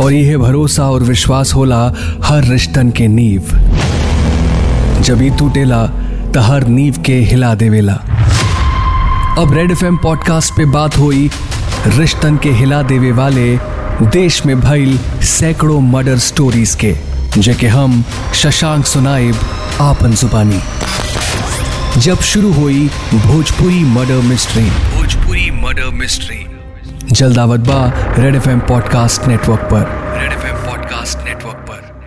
और यह भरोसा और विश्वास होला हर रिश्तन के नींव। जब ई टूटेला त हर नींव के हिला देवेला। अब रेड एफ़ पॉडकास्ट पे बात हुई, रिश्तन के हिला देवे वाले देश में भइल सैकड़ों मर्डर स्टोरीज के, जेके हम शशांक सुनाइब आपन जुबानी। जब शुरू हुई Bhojpuri murder mystery. Bhojpuri murder mystery. जल्दावत बा red F M podcast network पर। Red F M podcast network पर।